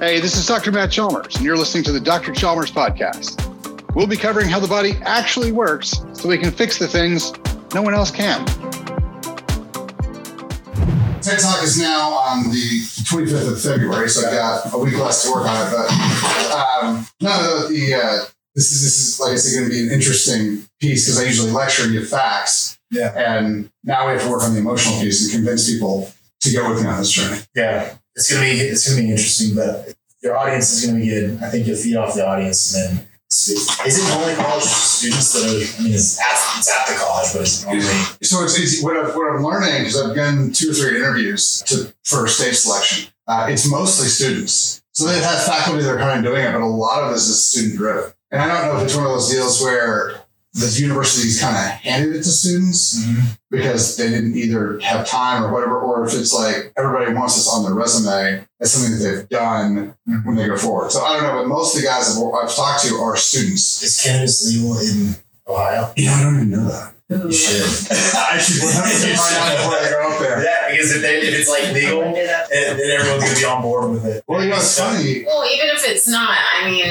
Hey, this is Dr. Matt Chalmers, and you're listening to the Dr. Chalmers podcast. We'll be covering how the body actually works so we can fix the things no one else can. TED Talk is now on the 25th of February, so I've got a week less to work on it. But um, no, the uh, this is this is like I said, going to be an interesting piece because I usually lecture and give facts, Yeah. and now we have to work on the emotional piece and convince people to go with me on this journey. Yeah, it's gonna be it's gonna be interesting, but your audience is gonna be good. I think you'll feed off the audience, and then is it only college students that are? I mean, it's at, it's at the college, but it's only So it's, it's what, I've, what I'm learning because I've done two or three interviews to for stage selection. Uh, it's mostly students. So they have faculty that are kind of doing it, but a lot of this is student driven. And I don't know if it's one of those deals where the universities kind of handed it to students mm-hmm. because they didn't either have time or whatever, or if it's like everybody wants this on their resume as something that they've done mm-hmm. when they go forward. So I don't know, but most of the guys I've, I've talked to are students. is cannabis legal in Ohio? Know, I don't even know that. You should. I should 100% find out before I go up there. Yeah, because if, they, if it's like legal, then then everyone's gonna be on board with it. Well, you know, it's funny. Well, even if it's not, I mean,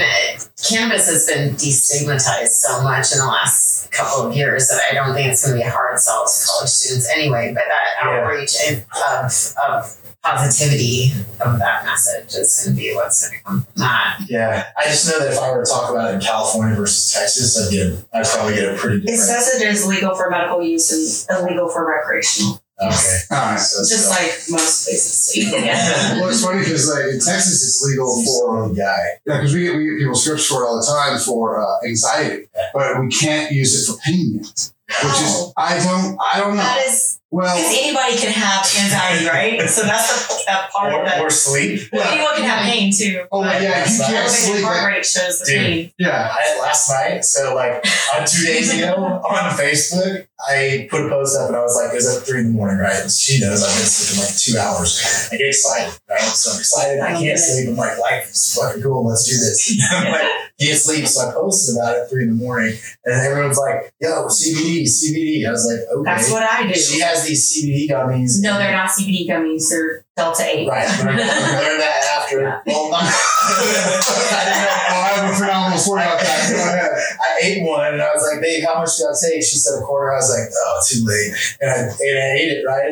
cannabis has been destigmatized so much in the last couple of years that I don't think it's going to be a hard sell to college students anyway. But that Yeah. outreach and- of, of positivity of that message is going to be what's going to come from that. Yeah, I just know that if I were to talk about it in California versus Texas, I'd get I'd probably get a pretty It different. says it is legal for medical use and illegal for recreational, okay. All right. So, just so- like most places. Yeah. Well, it's funny because like in Texas, it's legal for the guy. yeah, because we get we get people scripts for it all the time for uh, anxiety, but we can't use it for pain yet. Which is I don't I don't know. That is Well, because anybody can have anxiety, right? So that's the that part Or, of it. or sleep. Well, anyone can have pain too. oh but yeah, you can't elevated sleep. heart rate shows the Dude. pain. yeah, I had last night, so like on two days ago on Facebook, I put a post up and I was like, it was at three in the morning, right? And she knows I've been sleeping like two hours. I get excited, right? So I'm excited. I oh, can't sleep. I'm like, life is fucking cool. Let's do this. I'm like, can't sleep. So I posted about it at three in the morning and everyone's like, yo, CBD, CBD. I was like, okay. That's what I do. She has these CBD gummies. No, they're not CBD gummies. They're Delta Eight. Right. I learned that after. Well, not. I didn't know. I have a phenomenal story about that. Go ahead. I ate one and I was like, babe, how much did I take? She said a quarter. I was like, oh, too late. And I, and I ate it, right?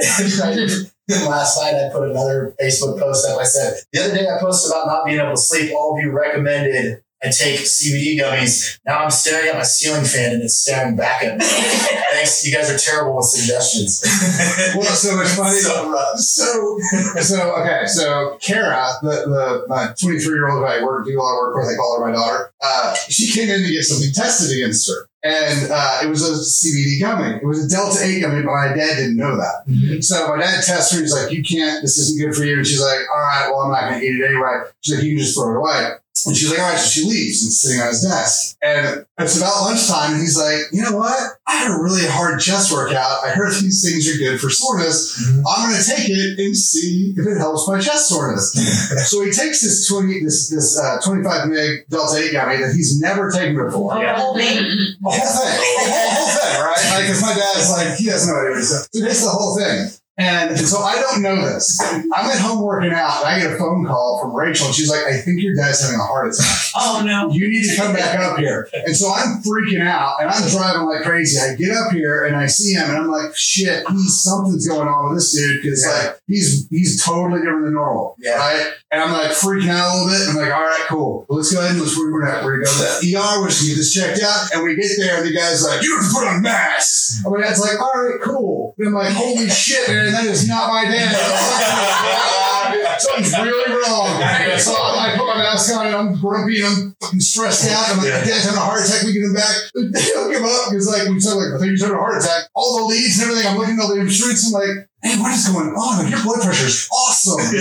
Last night I put another Facebook post up. I said, the other day I posted about not being able to sleep. All of you recommended I take CBD gummies. Now I'm staring at my ceiling fan and it's staring back at me. Thanks. You guys are terrible with suggestions. Well, so it's funny. So rough. So, so okay, so Kara, the the my 23 year old who I work do a lot of work with, I call her my daughter. Uh, she came in to get something tested against her, and uh, it was a CBD gummy. It was a Delta 8 gummy, but my dad didn't know that. So my dad tests her. He's like, "You can't. This isn't good for you." And she's like, "All right, well, I'm not going to eat it anyway." She's like, "You can just throw it away." And she's like, "All right." So she leaves and sitting on his desk. And it's about lunchtime, and he's like, "You know what? I had a really hard chest workout. I heard these things are good for soreness. I'm going to take it and see if it helps my chest soreness." so he takes this 20, this this uh, 25 meg Delta 8 gummy that he's never taken before. Oh, the whole thing. The whole thing. The whole, whole thing, right? Like, because my dad's like, he doesn't know what it is. So he takes the whole thing. And so I don't know this. I'm at home working out and I get a phone call from Rachel and she's like, I think your dad's having a heart attack. Oh no. You need to come back up here. And so I'm freaking out and I'm driving like crazy. I get up here and I see him and I'm like, shit, he's something's going on with this dude because Yeah. like he's he's totally different than normal. Yeah. Right? And I'm like freaking out a little bit. I'm like, all right, cool. Well, let's go ahead and let's we're gonna we're gonna go to the ER, we're just gonna get this checked out. And we get there and the guy's like, you have to put on masks. And my dad's like, all right, cool. And I'm like, holy shit, man, that is not my dad. Something's really wrong. So I put my mask on and I'm grumpy and I'm fucking stressed out. I'm like, my dad's having a heart attack. We get him back. They hook him up because like we said, like I think he's having a heart attack. All the leads and everything. I'm looking at all the streets. I'm like, hey, what is going on? Like, your blood pressure is awesome.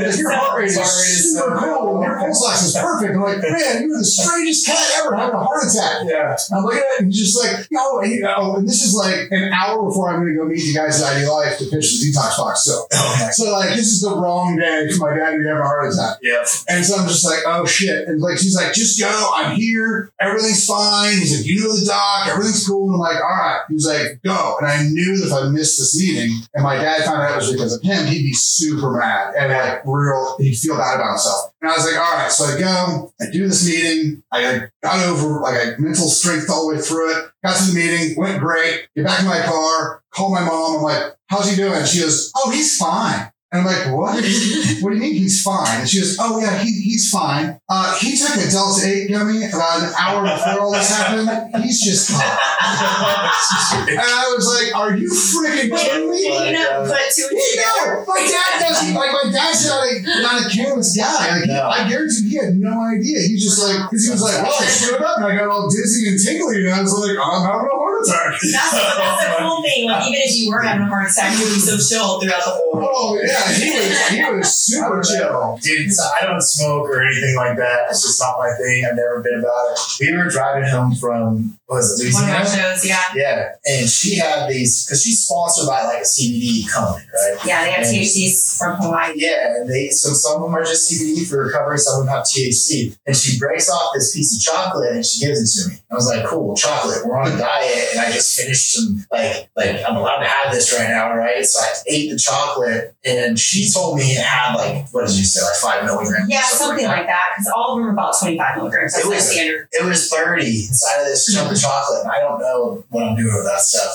Like, your heart rate is Heart rate super cool. cool. Your pulse ox is perfect. I'm like, man, you're the strangest cat ever having a heart attack. Yeah. And I'm looking at it and just like, yo, and, you know, and this is like an hour before I'm going to go meet the guys at ID Life to pitch the detox box. So, Okay. so like, this is the wrong day for my dad to have a heart attack. Yeah. And so I'm just like, oh shit. And like, she's like, just go. I'm here. Everything's fine. He's like, you know the doc. Everything's cool. And I'm like, all right. He was like, go. And I knew that if I missed this meeting and my dad found out it was because of him, he'd be super mad and like real, he'd feel bad about himself. And I was like, all right, so I go, I do this meeting, I got over, like, I mental strength all the way through it, got to the meeting, went great, get back in my car, call my mom, I'm like, how's he doing? She goes, oh, he's fine. And I'm like, what? what do you mean he's fine? And she goes, oh yeah, he, he's fine. Uh, he took a Delta 8 gummy about an hour before all this happened. He's just hot. and I was like, are you freaking kidding me? you know, put two and You know, my dad doesn't like my dad's not a not a careless guy. Like No. I guarantee he had no idea. He just like because he was like, well, I stood up and I got all dizzy and tingly, and I was like, I'm having a heart attack. That's, that's the cool thing. Like, even if you were having a heart attack, you would be so chill throughout the whole. Oh yeah, he was he was super chill. Dude, so I don't smoke or anything like that. It's just not my thing. I've never been about it. We were driving home from, was it, One of our Louisiana? shows, yeah. Yeah, and she had these, because she's sponsored by like a CBD company, right? Yeah, they have And- THCs from Hawaii. Yeah, and they so some of them are just CBD for recovery, some of them have THC. And she breaks off this piece of chocolate and she gives it to me. I was like, cool, chocolate. We're on a diet, and I just finished some like like I'm allowed to have this right now, right? So I ate the chocolate, and she told me it had like what did you say, like five milligrams? Yeah, something like that. Because all of them are about 25 milligrams. That's It was- standard. It was 30 inside of this chunk of chocolate, I don't know what I'm doing with that stuff.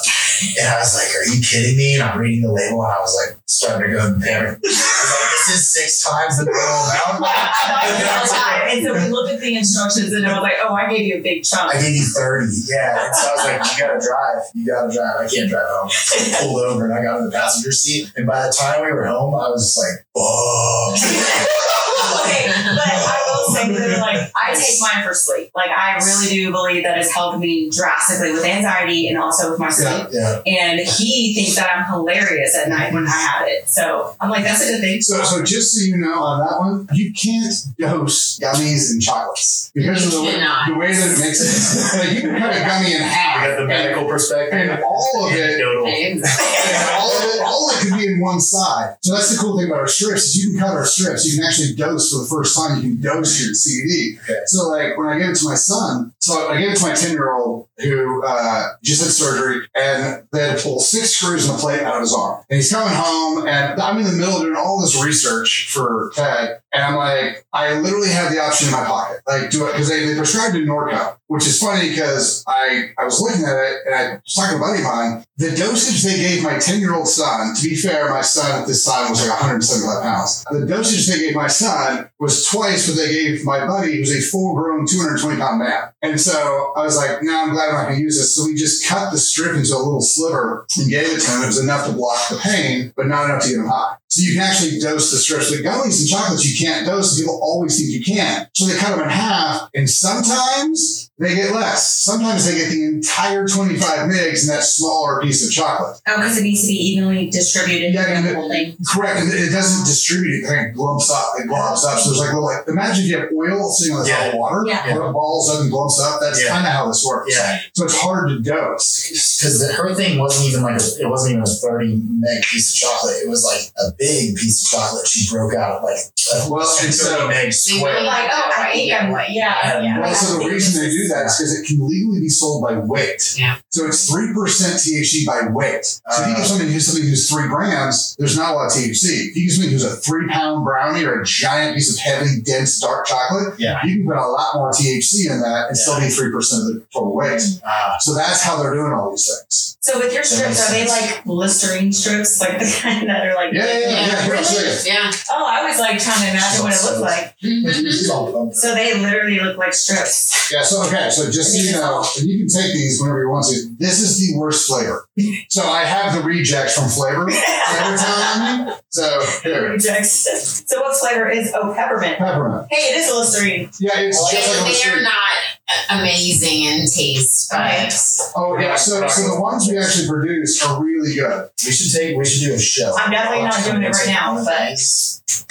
And I was like, Are you kidding me? And I'm reading the label, and I was like, starting to go in panic. I like, This is six times the normal amount. I thought you all the. And so we looked at the instructions and I was like, oh, I gave you a big chunk. I gave you 30. Yeah. And so I was like, you gotta drive. You gotta drive. I can't drive home. I pulled over and I got in the passenger seat. And by the time we were home, I was just like, oh. okay, but I will say that like I take mine for sleep. Like I really do believe that it's helped me drastically with anxiety and also with my sleep. Yeah. And he thinks that I'm hilarious at night when I have it. So I'm like, that's a good thing. So, so just so you know on that one, you can't dose gummies and chocolates because of the, way- the way that it makes it. Like you can cut a gummy in half, I got the and, medical perspective. and all of it Anecdotal. Exactly. And all of it, all of it could be in one side. So that's the cool thing about our strips is you can cut our strips. You can actually dose for the first time. You can dose your CBD. Okay. So like when I gave it to my son, so I gave it to my ten year old who uh, just had surgery, and they had to pull six screws and a plate out of his arm. And he's coming home, and I'm in the middle of doing all this research for Ted, and I'm like, I literally have the option in my pocket, like do it because they, they prescribed in Norco, which is funny because I I was looking at it and I was talking to a buddy of mine. The dosage they gave my 10 year old son, to be fair, my son at this time was like 175 pounds. The dosage they gave my son was twice what they gave my buddy, who's a full grown 220 pound man. And so I was like, no, I'm glad I'm not going to use this. So we just cut the strip into a little sliver and gave it to him. It was enough to block the pain, but not enough to get him high. So you can actually dose the strips. The gummies and chocolates you can't dose. People always think you can. So they cut them in half, and sometimes they get less. Sometimes they get the entire 25 mgs in that smaller piece of chocolate. Oh, because it needs to be evenly distributed Yeah, throughout and the whole thing. Correct. And it doesn't distribute. It kind of glumps up. It globs up. So there's like little, like, imagine if you have oil sitting on the top of water. Yeah. Where it balls up and glumps up. That's Yeah. kind of how this works. Yeah. So it's hard to dose. Because her thing wasn't even like, a, it wasn't even a 30 meg piece of chocolate. It was like a big piece of chocolate. She broke out like a Well, and 30 so- meg See, square. Like, oh, I think I'm, Right. yeah, yeah. Well, so the reason they do that is because it can legally be sold by weight. Yeah. So it's three percent THC by weight. So if you Uh. give somebody who's something who's three grams, there's not a lot of THC. If you give somebody who's a three pound brownie or a giant piece of heavy, dense, dark chocolate, Yeah. you can put a lot more THC in that and still be three percent of the total weight. Ah, So that's how they're doing all these things. So with your strips, are they like Listerine strips, like the kind that are like? Yeah, yeah, yeah. Yeah. Here, I'll. Yeah. Oh, I was like trying to imagine what it looked like. Mm-hmm. it's all. So they literally look like strips. Yeah, so okay, so just so you know, and you can take these whenever you want to. This is the worst flavor. So I have the rejects from flavor. Flavor Town on me. So here, Rejects. So what flavor is? Oh, peppermint. peppermint. Hey, it is a Listerine. Yeah, it's Oh, just like a They, they're not amazing in taste, but Oh yeah, so so the ones we actually produce are really good. We should take. We should do a show. I'm definitely not doing it right now, but-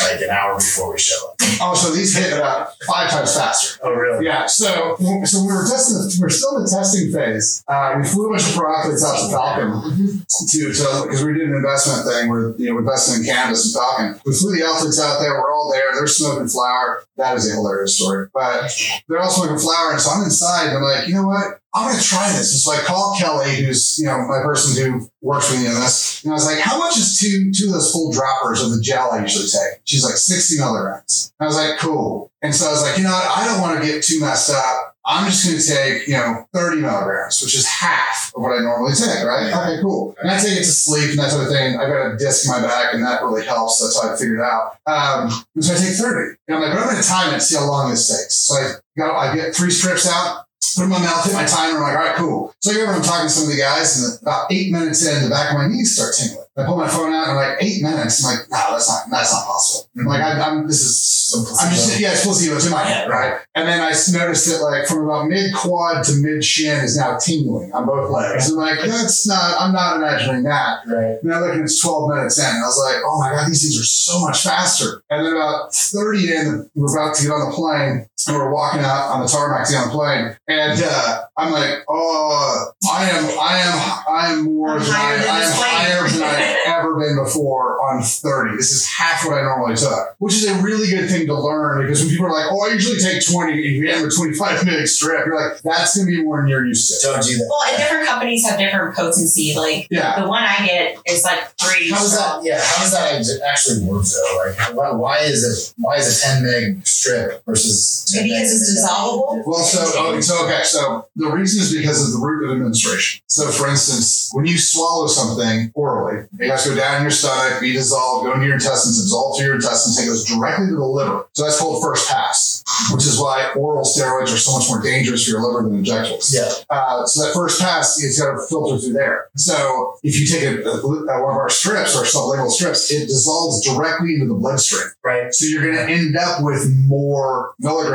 like an hour before we show up. Oh, so these hit about five times faster. Oh, really? Yeah, so so we were testing. We're still in the testing phase. Uh, we flew a bunch of pro athletes out to Falcon to to because we did an investment thing where you know we invest listening to cannabis and Falcon. We flew the athletes out there. We're all there. They're smoking flower. That is a hilarious story. But they're all smoking flower. And so I'm inside and I'm like, you know what? I'm going to try this. And so I called Kelly, who's, you know, my person who works with me on this. And I was like, how much is two, two of those full droppers of the gel I usually take? She's like 60 milligrams. I was like, cool. And so I was like, you know what? I don't want to get too messed up. I'm just going to take, you know, 30 milligrams, which is half of what I normally take, right? Okay, cool. And I take it to sleep and that sort of thing. I've got a disc in my back and that really helps. That's how I figured it out. Um, so I take 30. And I'm like, but I'm going to time it, and see how long this takes. So I got, I get three strips out, put in my mouth, hit my timer. I'm like, all right, cool. So I remember I'm talking to some of the guys and about eight minutes in, the back of my knees start tingling. I pull my phone out and I'm like, eight minutes. I'm like, no, that's not, that's not possible. I'm like, I, I'm, this is, I'm just, yeah, it's placebo. It's in my head, right? And then I noticed that like from about mid quad to mid shin is now tingling on both legs. I'm like, that's not, I'm not imagining that. Right. And I look and it's 12 minutes in. I was like, oh my God, these things are so much faster. And then about 30 in, we're about to get on the plane and we're walking out on the tarmac to on the plane. And uh, I'm like, oh, I am, I am, I am more I'm than I, than I am plane. higher than I've ever been before on 30. This is half what I normally took, which is a really good thing to learn because when people are like, oh, I usually take 20 and you end with 25 minute strip, you're like, that's going to be more than you're used to. Don't do that. Well, and different companies have different potency. Like Yeah. the one I get is like three. How does that? Yeah, how does that actually work though? Like, why, why is it? Why is a ten meg strip versus 10 Maybe because it's dissolvable. Well, so oh, so okay, so the reason is because of the route of administration. So, for instance, when you swallow something orally, it has to go down in your stomach, be dissolved, go into your intestines, dissolve to your intestines, and it goes directly to the liver. So that's called first pass, which is why oral steroids are so much more dangerous for your liver than injectables. Yeah. Uh, so that first pass, it's got to filter through there. So if you take a, a, one of our strips or sublingual strips, it dissolves directly into the bloodstream. Right. So you're going to end up with more milligrams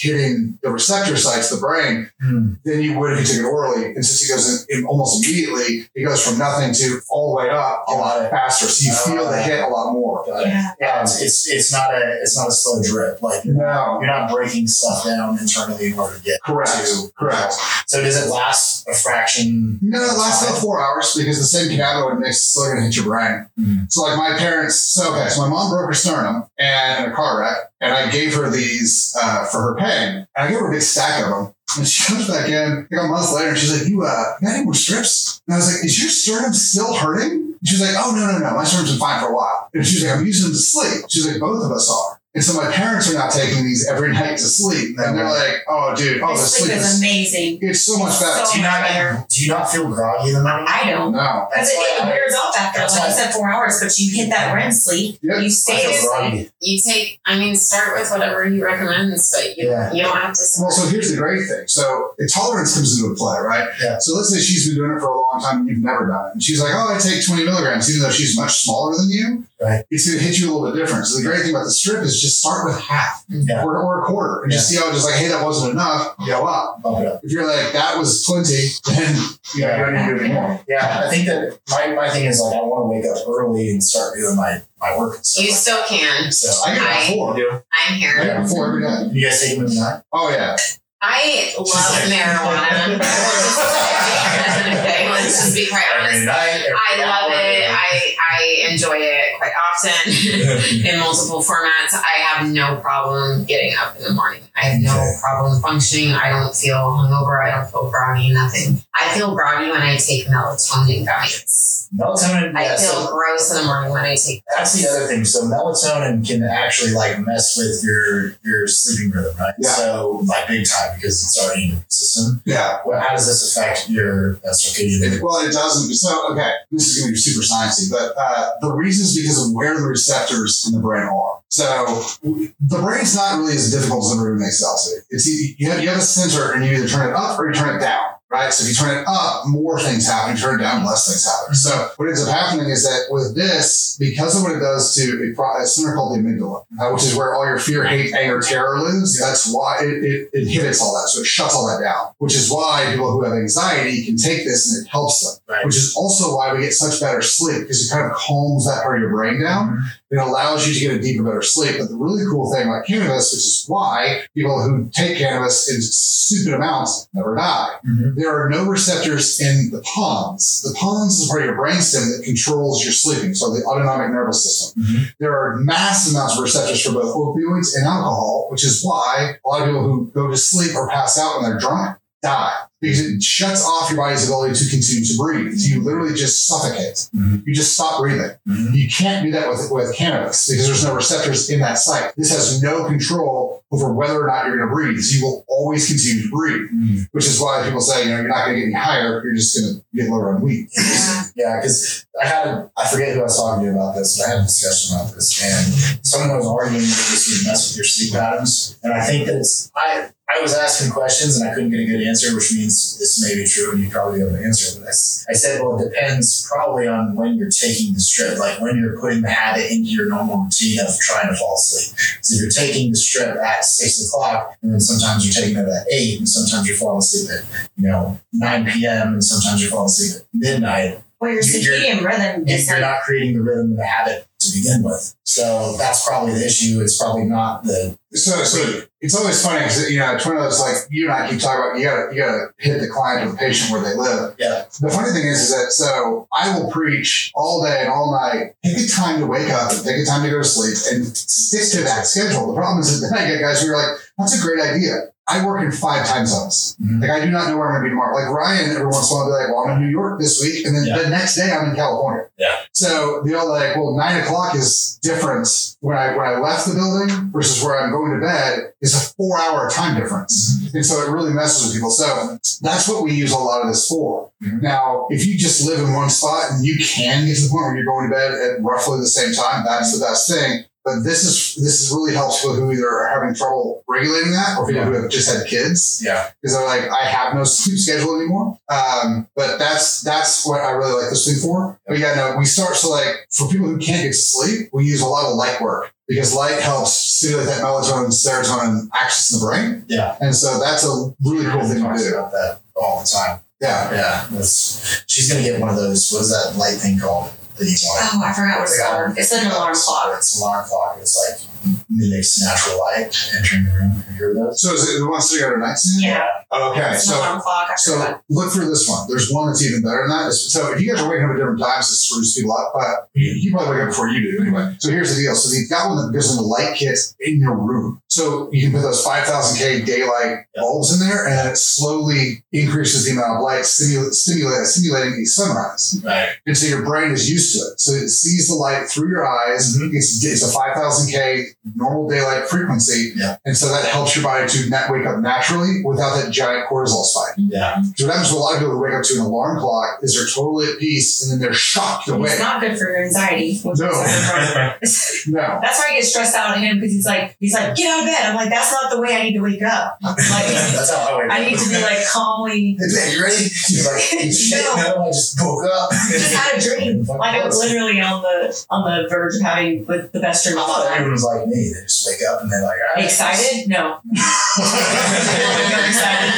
hitting the receptor sites, of the brain, Hmm. than you would if you took it orally. And since it goes in, in almost immediately, it goes from nothing to all the way up a lot faster. So you feel the hit a lot more. Yeah. Yeah, it's, it's it's not a it's not a slow drip. Like No. you're not breaking stuff down internally in order to get Correct. to. Correct. So does it last a fraction? No, it lasts about four hours because the same cannabinoid mix is still going to hit your brain. Mhm. So, like my parents, so okay, so my mom broke her sternum and in a car wreck, and I gave her these uh, for her pain, and I gave her a big stack of them. And she comes back in like a month later, and she's like, "You, uh, got any more strips?" And I was like, "Is your sternum still hurting?" She's like, "Oh no, no, no, my sternum's been fine for a while." And she's like, "I'm using them to sleep." She's like, "Both of us are." And so my parents are not taking these every night to sleep, and they're like, "Oh, dude, oh, The the sleep is amazing. it's so much better." So Do you not better. do you not feel groggy in the morning? I don't. no. Because it, it why I- wears off after, like you said, four hours, but you hit that REM sleep. Yep. You I stay asleep. You take, I mean, start with whatever he recommends, but you, Yeah. you don't have to. Well, so here's the great thing. So tolerance comes into play, right? Yeah. So let's say she's been doing it for a long time and you've never done it. And she's like, oh, I take 20 milligrams, even though she's much smaller than you. Right. It's going to hit you a little bit different. So the great thing about the strip is just start with half Yeah. or, or a quarter and just see how it's just like, hey, that wasn't enough, go up. Bump it up. If you're like, that was plenty, then you, know, you don't need to do anymore. Yeah, I think that my, my thing is like I want to wake up early and start doing my, my work and stuff. You still can. so I get I- about four. I'm I here. get about four every day. You guys take them nine? Oh, yeah. I love marijuana. let's just be quite honest. night. every I love hour. it. I, I enjoy it quite often in multiple formats. I have no problem getting up in the morning. I have no Okay. problem functioning. I don't feel hungover. I don't feel groggy, nothing. I feel groggy when I take melatonin gummies. melatonin. I yeah, feel so gross in the morning when I take that's the other thing. So melatonin can actually like mess with your your sleeping rhythm, right? Yeah. So like big time because it's already in your system. Yeah. Well, how does this affect your circadian well, it doesn't. So, okay, this is going to be super sciencey, but uh, Uh, the reason is because of where the receptors in the brain are. So, the brain's not really as difficult as everyone makes it out to be. It's you have, you have a sensor, and you either turn it up or you turn it down. Right. So if you turn it up, more things happen. You turn it down, less things happen. So what ends up happening is that with this, because of what it does to a, a center called the amygdala, uh, which is where all your fear, hate, anger, terror lives, that's why it, it inhibits all that. So it shuts all that down, which is why people who have anxiety can take this and it helps them Right. which is also why we get such better sleep because it kind of calms that part of your brain down. It allows you to get a deeper, better sleep. But the really cool thing about cannabis, which is why people who take cannabis in stupid amounts never die. Mhm. there are no receptors in the pons. The pons is part of your brainstem that controls your sleeping, so the autonomic nervous system. Mhm. There are mass amounts of receptors for both opioids and alcohol, which is why a lot of people who go to sleep or pass out when they're drunk die because it shuts off your body's ability to continue to breathe. So You literally just suffocate. Mhm. You just stop breathing. Mhm. You can't do that with, with cannabis because there's no receptors in that site. This has no control over whether or not you're going to breathe. So you will always continue to breathe, Mhm. which is why people say, you know, you're not going to get any higher. You're just going to get lower on weed. Yeah. Yeah, because I had a, I forget who I was talking to about this, but I had a discussion about this, and someone was arguing that this would mess with your sleep patterns, and I think that it's I I was asking questions and I couldn't get a good answer, which means this may be true and you probably be able to answer. But I, said, well, it depends probably on when you're taking the strip, like when you're putting the habit into your normal routine of trying to fall asleep. So if you're taking the strip at six o'clock, and then sometimes you're taking it at eight, and sometimes you're falling asleep at you know nine p.m. and sometimes you're falling asleep at midnight Well, your You're- circadian rhythm is you're not creating the rhythm of the habit to begin with. So that's probably the issue. It's probably not the So, so it's always funny because you know it's one of those like you and I keep talking about. You gotta you gotta hit the client or the patient where they live. Yeah. The funny thing is, is that so I will preach all day and all night. Take a time to wake up and pick a time to go to sleep and stick to that schedule. The problem is that then I get guys who are like, "That's a great idea." I work in five time zones. Mhm. Like I do not know where I'm going to be tomorrow. Like Ryan, every once in a while, will be like, "Well, I'm in New York this week," and then Yeah. the next day I'm in California. Yeah. So they're like, "Well, nine o'clock is different when I when I left the building versus where I'm going to bed is a four hour time difference, and so it really messes with people. So that's what we use a lot of this for. Mhm. Now, if you just live in one spot and you can get to the point where you're going to bed at roughly the same time, that's the best thing. But this is this is really helps people who either are having trouble regulating that or people who have just had kids yeah. because they're like, I have no sleep schedule anymore. Um, but that's that's what I really like this thing for. But yeah, no, we start so like for people who can't get to sleep, we use a lot of light work because light helps stimulate that melatonin, serotonin axis in the brain, Yeah. and so that's a really cool thing to do. about that all the time. Yeah, Yeah. That's she's gonna get one of those what is that light thing called that you want? oh, I forgot what it's called. It's an alarm clock. It's an alarm clock. It's like mimics natural light entering the room. Have you heard of those? so is it the one sitting on a nightstand? Yeah, Okay, it's so alarm clock. I So forgot. look for this one. There's one that's even better than that. So if you guys are waking up at different times, it screws people up. But you, you probably wake up before you do anyway. So here's the deal. So you've got one that gives in the light kit in your room. So you can put those 5,000K daylight bulbs in there and it slowly increases the amount of light stimulate, stimulate, stimulating a sunrise. Right. And so your brain is used to it. So it sees the light through your eyes. Mhm. It's, it's a 5,000K normal daylight frequency. Yeah. And so that helps your body to not wake up naturally without that giant cortisol spike. Yeah. So what happens to a lot of people who wake up to an alarm clock is they're totally at peace and then they're shocked It's not good for your anxiety. No. No. That's why I get stressed out at him because he's like, he's like, get out of bed. I'm like, that's not the way I need to wake up. I'm like, That's how I wake up. I need to be like calmly. Hey, man, you ready? You're like, shit, No. no, I just woke up. Just had a dream. Like I was literally on the on the verge of having like, the best dream I of all thought time. everyone was like me. They just wake up and they're like, all right. Excited? No. I'm excited.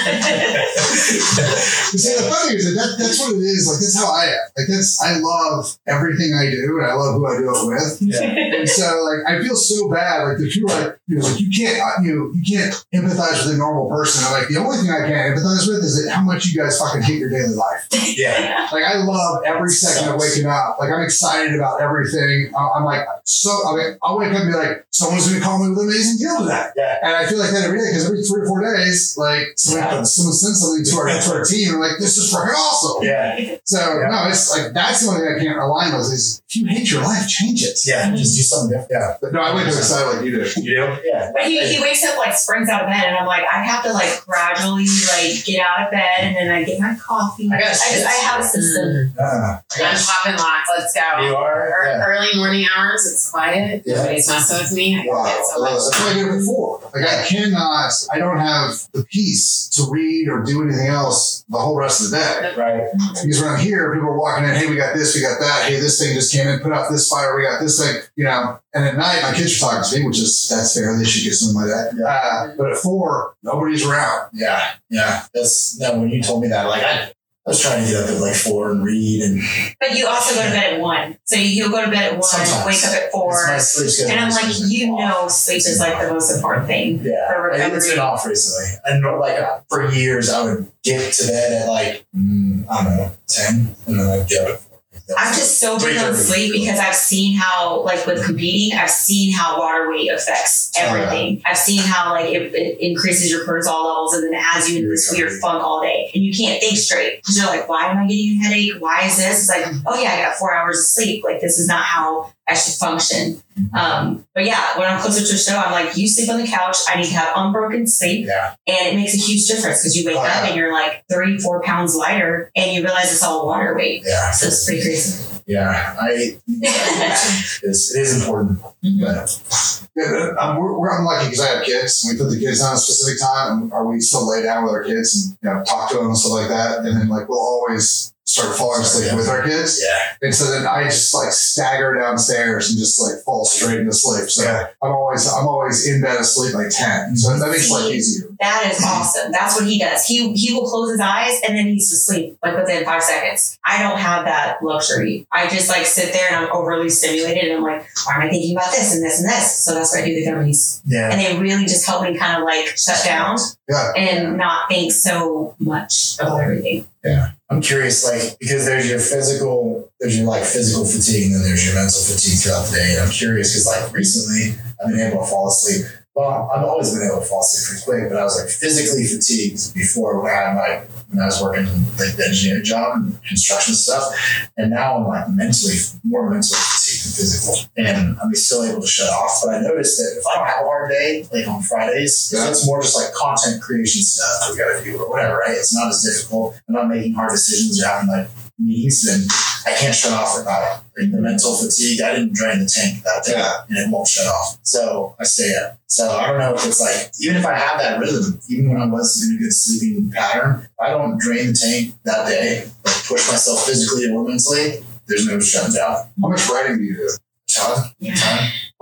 But see, the funny is that, that that's what it is. Like that's how I am. Like that's I love everything I do and I love who I do it with. Yeah. And so like I feel so bad. Like the people like you know like you can't uh, you know, you can't empathize with a normal person. I'm like the only thing I can't empathize with is that how much you guys fucking hate your daily life. Yeah. Like I love every second of waking up. Like I'm excited about everything. I- I'm like so. I mean, I'll wake up and be like, someone's gonna call me with an amazing deal today. Yeah. And I feel like that every day because every three or four days, like someone, Yeah. someone sends something to our to our team. and like, this is fucking awesome. Yeah. So Yeah. no, it's like that's the only thing I can't align with is if you hate your life, change it. Yeah. Just do something different. Yeah. But no, I wake up excited like you do. You do? Yeah. But he, he wakes up like springs out of bed, and I'm like, I have to like gradually like get out of bed, and then I get my coffee. I I, just I have a system. Uh, I'm popping locks. Let's go. you are? Ear- Yeah. Early morning hours, it's quiet. Yeah. Nobody's messing with me. I Wow, get so much. that's what I did it before. Like I cannot, I don't have the peace to read or do anything else the whole rest of the day. Right. Because when I'm here, people are walking in, hey, we got this, we got that, hey, this thing just came in, put out this fire, we got this thing, you know. And at night, my kids are talking to me, which is that's fair. They should get something like that. Yeah. Uh, but at four, nobody's around. Yeah. Yeah. That's no. When you told me that, like I, I was trying to get up at like four and read, and But you also go to bed at one. So you'll go to bed at one, Sometimes. wake up at four. it's my sleep schedule. And I'm like, you know, sleep is like the most important thing. Yeah, for I- it's been off recently. I know, like for years, I would get to bed at like mm, I don't know ten, and then I'd get up. I'm just so big on sleep because I've seen how, like with competing, I've seen how water weight affects Oh, yeah. everything. I've seen how like it, it increases your cortisol levels and then adds you into this weird funk all day, and you can't think straight because you're like, why am I getting a headache? Why is this? It's like, oh yeah, I got four hours of sleep. Like this is not how I should function. Um, but yeah, when I'm closer to a show, I'm like, you sleep on the couch. I need to have unbroken sleep. Yeah, And it makes a huge difference because you wake Oh, up yeah. and you're like three, four pounds lighter and you realize it's all water weight. yeah, So it's pretty crazy. yeah. I it's, it is important, but Yeah, I'm, we're, we're, lucky because I have kids. And we put the kids on a specific time, and are we still lay down with our kids and you know talk to them and stuff like that. And then like we'll always start falling asleep with our kids. yeah, And so then I just like stagger downstairs and just like fall straight into sleep. So Yeah. I'm always I'm always in bed asleep by ten. So that makes life easier. That is awesome. That's what he does. He he will close his eyes and then he's asleep like within five seconds. I don't have that luxury. I just like sit there and I'm overly stimulated and I'm like, why am I thinking about this and this and this? So that's why I do the gummies. yeah. And they really just help me kind of like shut down Yeah. and not think so much about everything. I'm curious, like, because there's your physical, there's your like physical fatigue, and then there's your mental fatigue throughout the day. And I'm curious because, like, recently I've been able to fall asleep. Well, I've always been able to fall asleep pretty quick, but I was like physically fatigued before when I like when I was working like the engineering job and construction stuff, and now I'm like mentally more mentally than physical, and I'm still able to shut off. But I noticed that if I don't have a hard day, like on Fridays, Yeah. it's more just like content creation stuff we got to do or whatever, right? It's not as difficult. I'm not making hard decisions or having like meetings, then I can't shut off about it. Like the mental fatigue, I didn't drain the tank that day Yeah. and it won't shut off. So I stay up. So I don't know if it's like, even if I have that rhythm, even when I was in a good sleeping pattern, if I don't drain the tank that day, like push myself physically or mentally, there's no shutting down. How much writing do you do? Ton.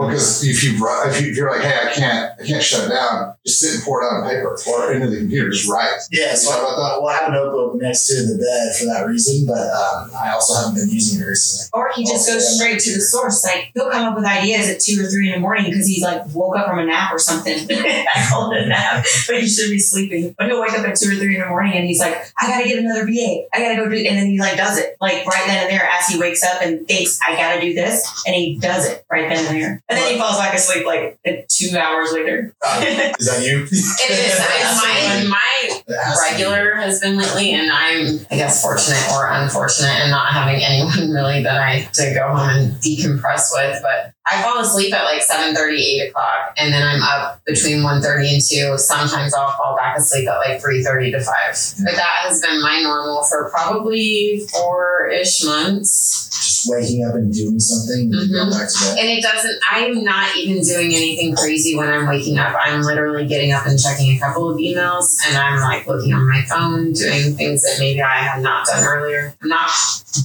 Well, because if you ru- if, you, if you're like, hey, I can't I can't shut it down, just sit and pour it out on paper or into the computer, just write. Yeah, so How about that? Well, I have a notebook next to the bed for that reason, but um, I also haven't been using it recently. Or he just goes straight to the source. Like he'll come up with ideas at two or three in the morning because he's like woke up from a nap or something. I called it a nap, but you should be sleeping. But he'll wake up at two or three in the morning and he's like, I gotta get another VA. I gotta go do, and then he like does it like right then and there as he wakes up and thinks I gotta do this, and he does it right then and there. And then he falls back asleep like two hours later. Uh, is that you? It is. I, my my It has regular has been lately, and I'm, I guess, fortunate or unfortunate in not having anyone really that I to go home and decompress with. But I fall asleep at like 7 8 o'clock, and then I'm up between 1 and 2. Sometimes I'll fall back asleep at like 3 to 5. But that has been my normal for probably four ish months. Just waking up and doing something and then Mhm. go back to bed. And it doesn't, I'm not even doing anything crazy when I'm waking up. I'm literally getting up and checking a couple of emails and I'm like looking on my phone, doing things that maybe I had not done earlier. I'm not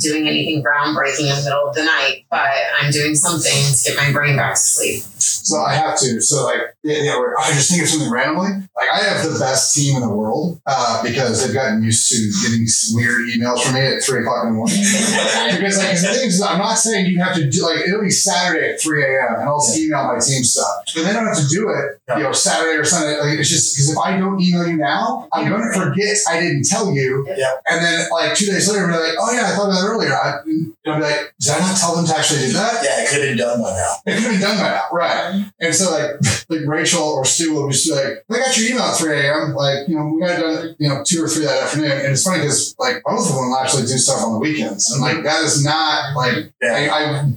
doing anything groundbreaking in the middle of the night, but I'm doing something to get my brain back to sleep. So I have to. So like, yeah, yeah, I just think of something randomly. Like I have the best team in the world uh, because they've gotten used to getting weird emails from me at three o'clock in the morning. because like the thing is, I'm not saying you have to do like it'll be Saturday at three a.m. and I'll just email my team stuff, but they don't have to do it. You know, Saturday or Sunday. Like it's just because if I don't email you now, I'm gonna forget I didn't tell you. Yeah. And then like two days later, be like, oh yeah, I thought of that earlier. I, and I'll be like, did I not tell them to actually do that? Yeah, it could have been done by now. It could have been done by now, right? And so like like Rachel or Stu will just be like, I got your email at 3 a.m. Like, you know, we got it done, you know, two or three that afternoon. And it's funny because like both of them will actually do stuff on the weekends. And like that is not like Yeah. I, I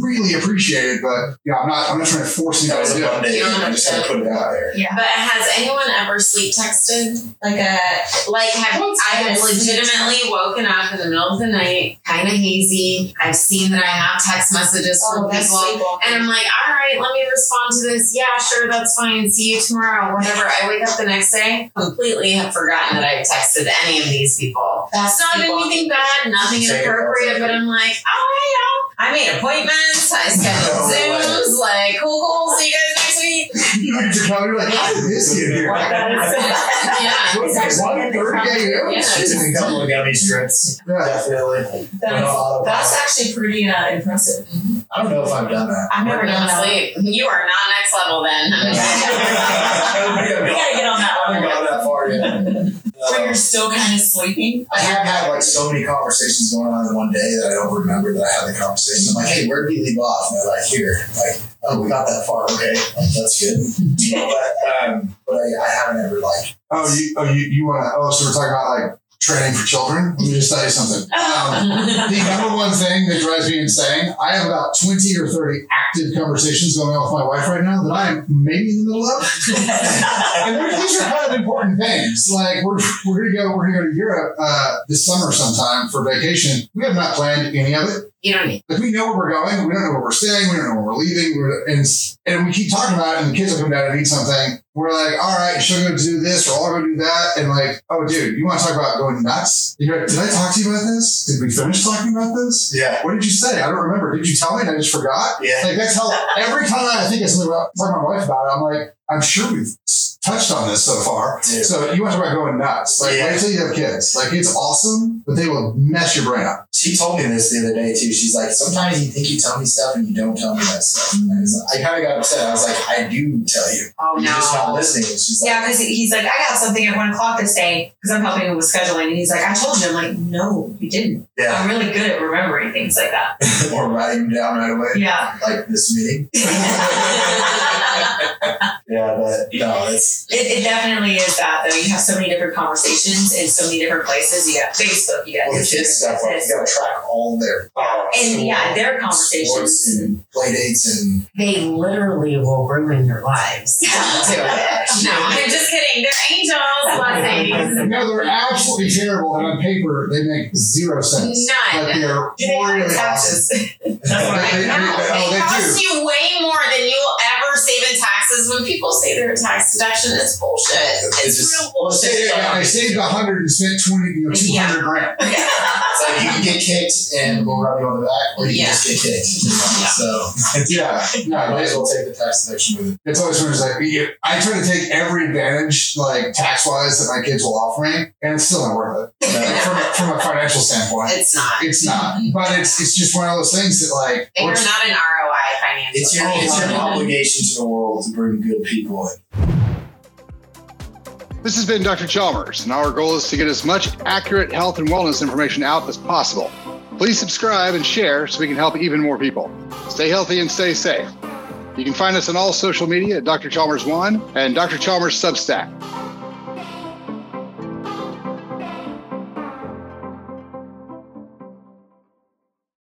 really appreciate it, but you know, I'm not I'm not trying to force That anybody was to a do it. Monday. You I just to- had to put it out there. Yeah. But has anyone ever sleep texted? Like a Like, have I have Yes. legitimately woken up in the middle of the night, kind of hazy. I've seen that I have text messages from oh, that's people. Sleepwalking. And I'm like, all right, let me respond to this. Yeah, sure, that's fine. See you tomorrow, whatever. I wake up the next day, completely have forgotten that I've texted any of these people. That's It's not sleepwalking. anything bad, nothing inappropriate, but I'm like, oh, you know, I made appointments, I scheduled No way. Zooms, like, cool, cool, see you guys next week. You get your know, you're like, how did this get here? Yeah. It's actually in the 1:30 a.m.? Yeah. She took a couple of gummy strips. Yeah. Definitely. That's, that's actually pretty uh, impressive. I don't know if I've done that. I've never We're done that. sleep. You are not next level then. We gotta get on that I haven't level. gone that far yet. Where you're still kind of sleeping. I have had like so many conversations going on in one day that I don't remember that I had the conversation. I'm like, hey, where did we leave off? And they're like, here. Like, oh, we got that far. Okay, that's good. but um, but I, I haven't ever like. Oh, you, oh, you, you want to? Oh, so we're talking about like training for children. Let me just tell you something. Um, the number one thing that drives me insane. I have about twenty or thirty active conversations going on with my wife right now that I am maybe in the middle of. and these are kind of important things. Like we're we're gonna go we're gonna go to Europe uh, this summer sometime for vacation. We have not planned any of it. You know what I mean? Like we know where we're going, we don't know where we're staying, we don't know where we're leaving, we're, and and we keep talking about it, and the kids will come down and eat something. We're like, all right, she'll go do this, or I'll go do that, and like, oh, dude, you want to talk about going nuts? You're like, Did I talk to you about this? Did we finish talking about this? Yeah. What did you say? I don't remember. Did you tell me and I just forgot? Yeah. Like that's how every time I think it's something about talking to my wife about it, I'm like, I'm sure we've touched on this so far. Yeah. So you want to talk about going nuts? Like Yeah. wait till you have kids. Like it's awesome, but they will mess your brain up. She told me this the other day too. She's like, sometimes you think you tell me stuff and you don't tell me that stuff. And I, like- I kind of got upset. I was like, I do tell you. Oh You're just not listening. And she's like, Yeah, because he's like, I got something at one o'clock this day because I'm helping him with scheduling, and he's like, I told you. I'm like, no, you didn't. yeah, I'm really good at remembering things like that. or writing them down right away, Yeah. like this meeting. Yeah, but no, it's It, it definitely is that though. You have so many different conversations in so many different places. You got Facebook, you got well, the Instagram, kids stuff. Like, you got to track all their and yeah, their conversations. and play dates and They literally will ruin your lives. no, I'm just kidding. They're angels. Blessings. No, they're absolutely terrible, and on paper they make zero sense. None. Like they're Do they have really awesome. taxes? That's what I They- they- No, oh, they they cost do. you way more than you will ever save in taxes. When people say they're a tax deduction, it's bullshit. It's, It's just- real bullshit. Yeah, I saved a hundred and spent twenty, you know, two Yeah. hundred grand. it's like you can get kicked and we'll rub you on the back, or you Yeah. can just get kicked. So Yeah, no, I might as well take the tax deduction with it. it's always sort of like I try to take every advantage, like tax wise, that my kids will offer me, and it's still not worth it from, a, from a financial standpoint. It's not. It's not, but it's it's just one of those things that like They are not an ROI financial. It's your it's your obligation to the world to bring good people in. This has been Dr. Chalmers, and our goal is to get as much accurate health and wellness information out as possible. Please subscribe and share so we can help even more people. Stay healthy and stay safe. You can find us on all social media at Dr. Chalmers1 and Dr. Chalmers Substack.